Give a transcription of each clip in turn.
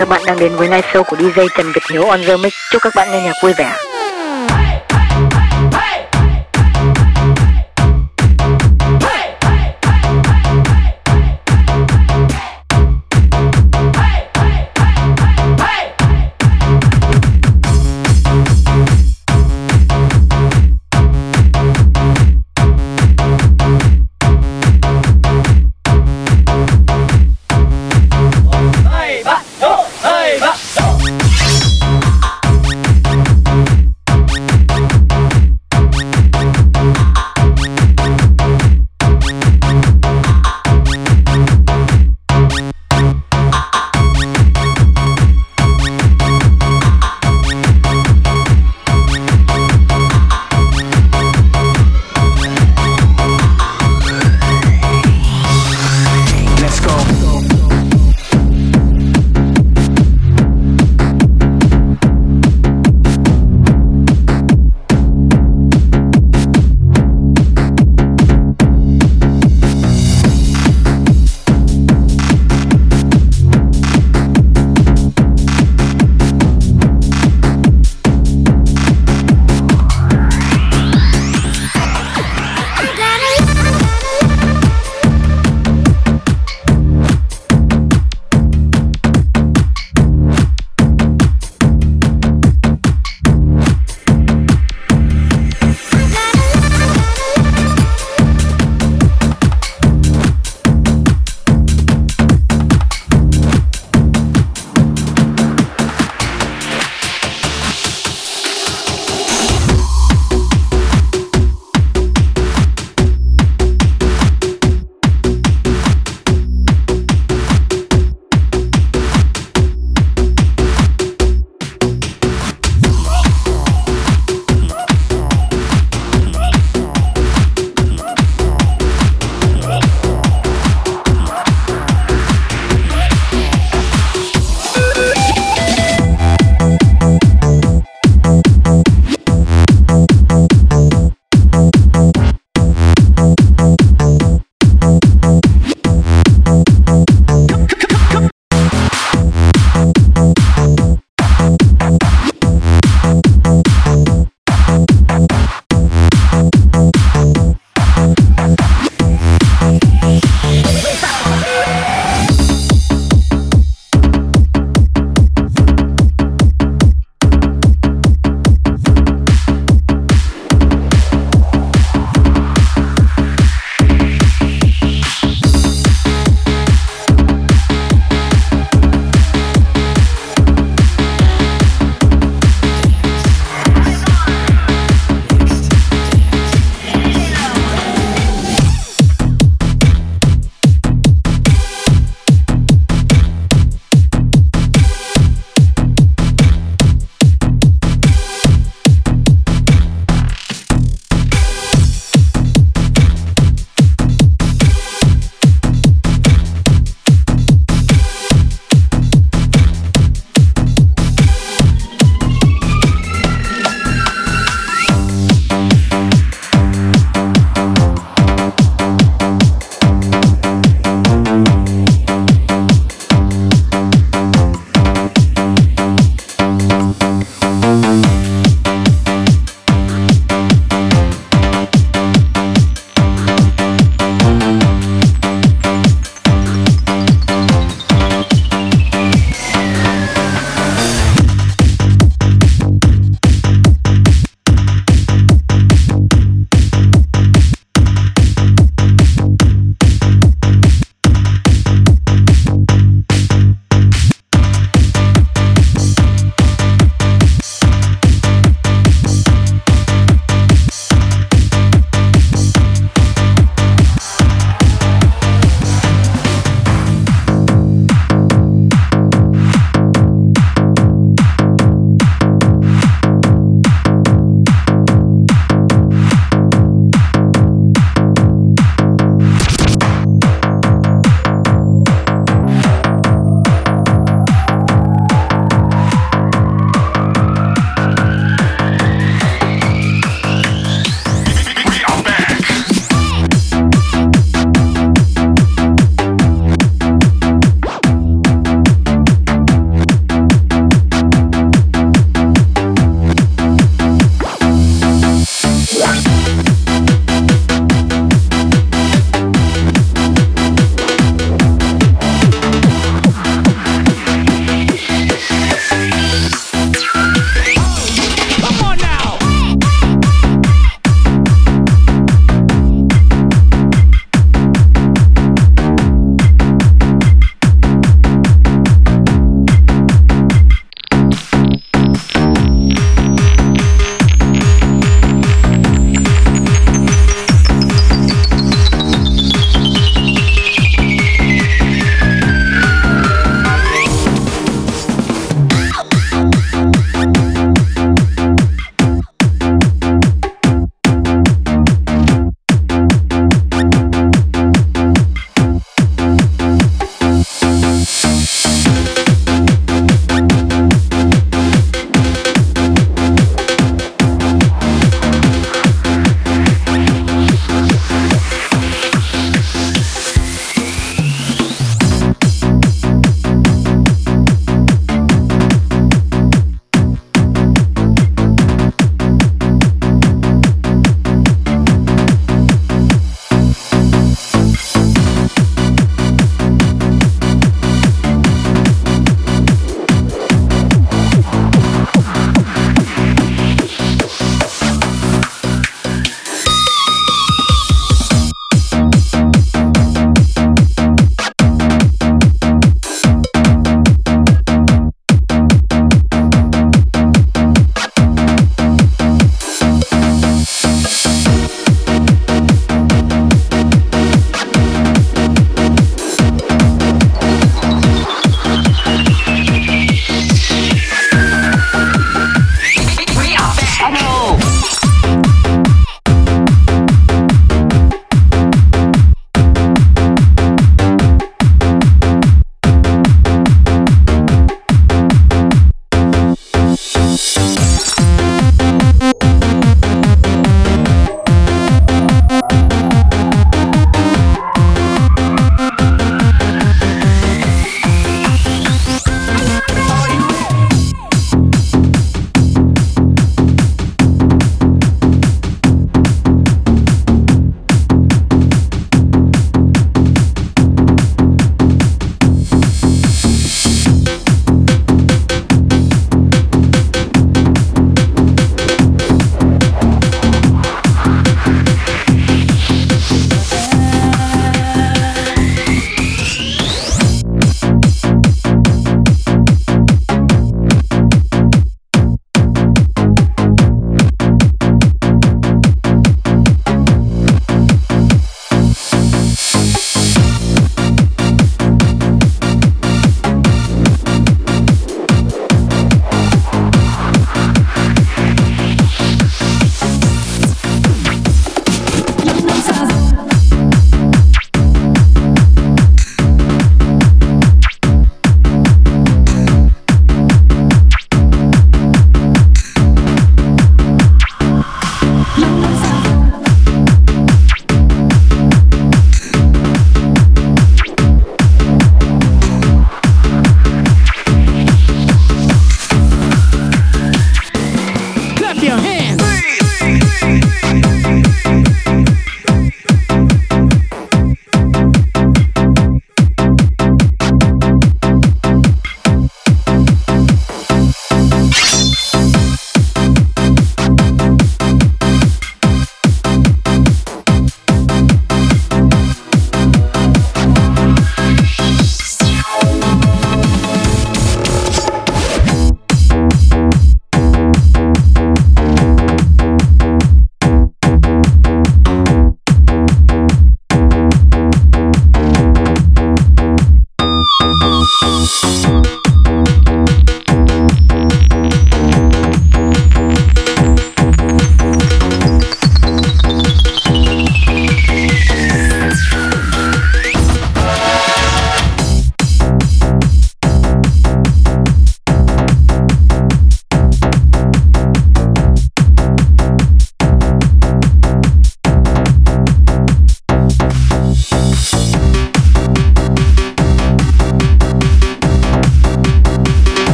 các bạn đang đến với live show của DJ Trần Việt Hiếu on the mic. Chúc các bạn nghe nhạc vui vẻ.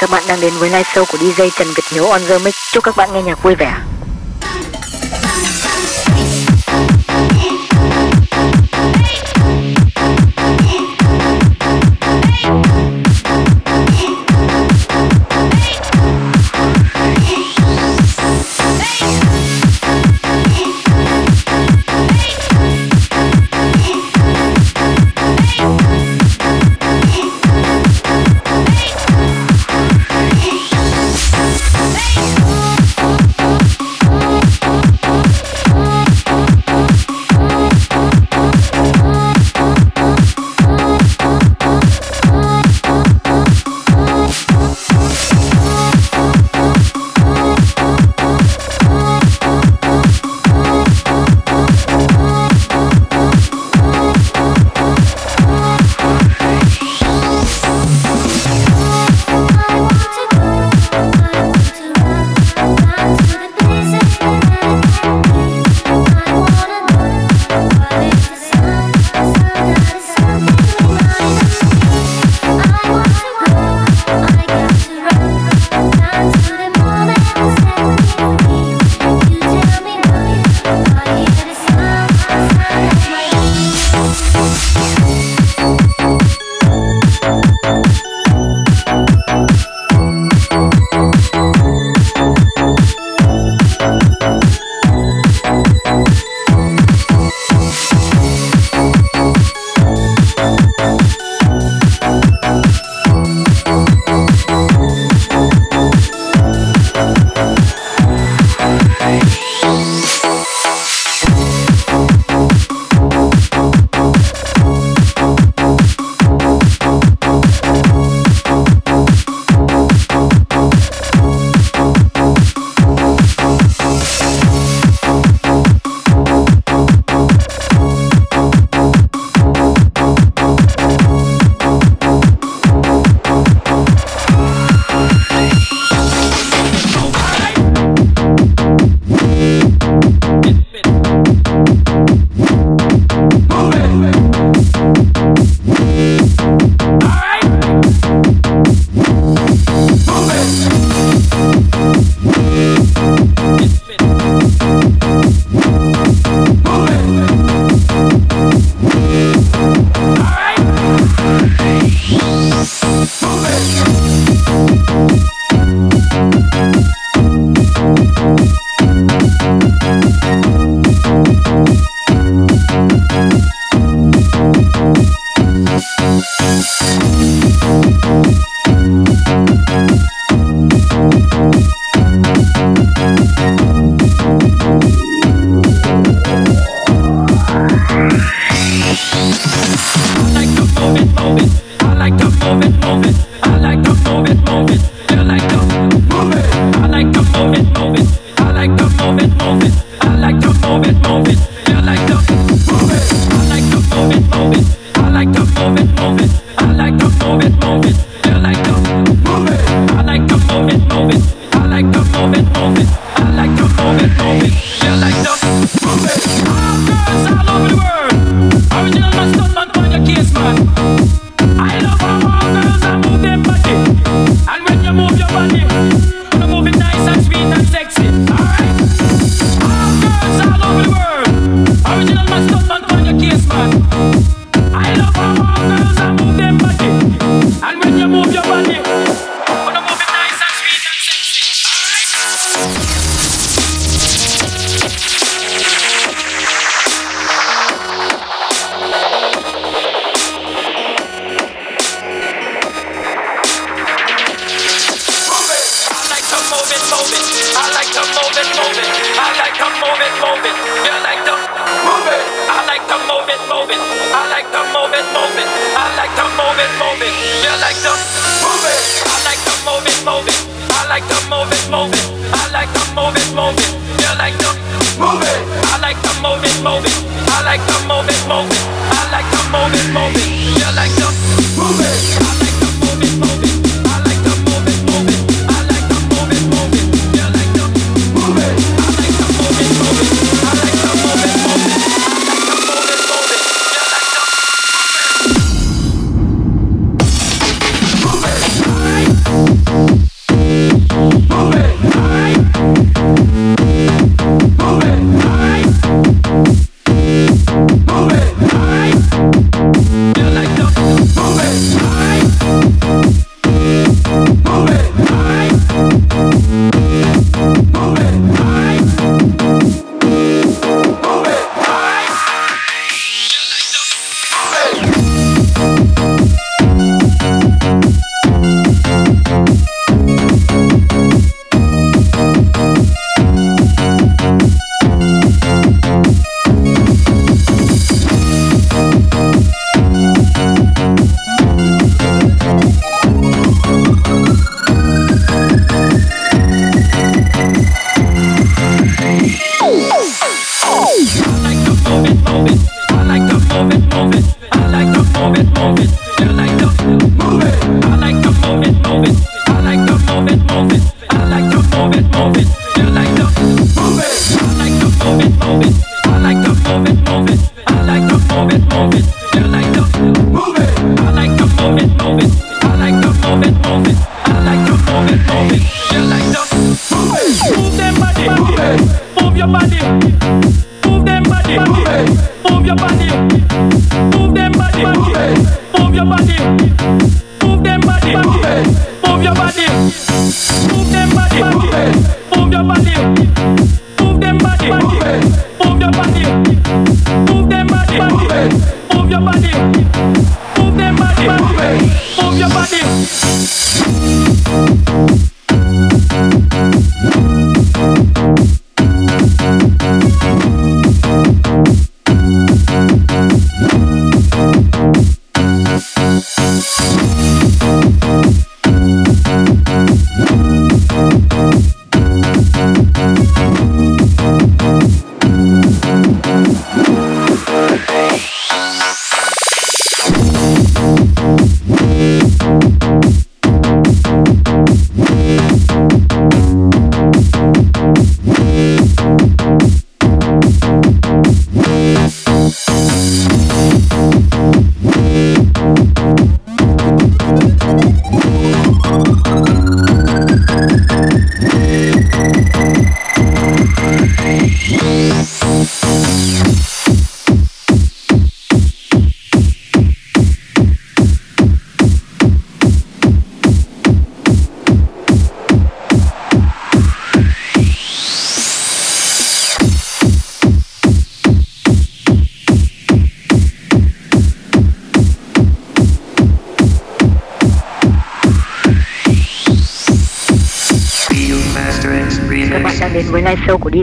Các bạn đang đến với live show của DJ Trần Việt Hiếu on the mic. Chúc các bạn nghe nhạc vui vẻ.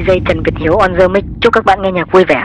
DJ Trần Việt Hiếu on the mic. Chúc các bạn nghe nhạc vui vẻ.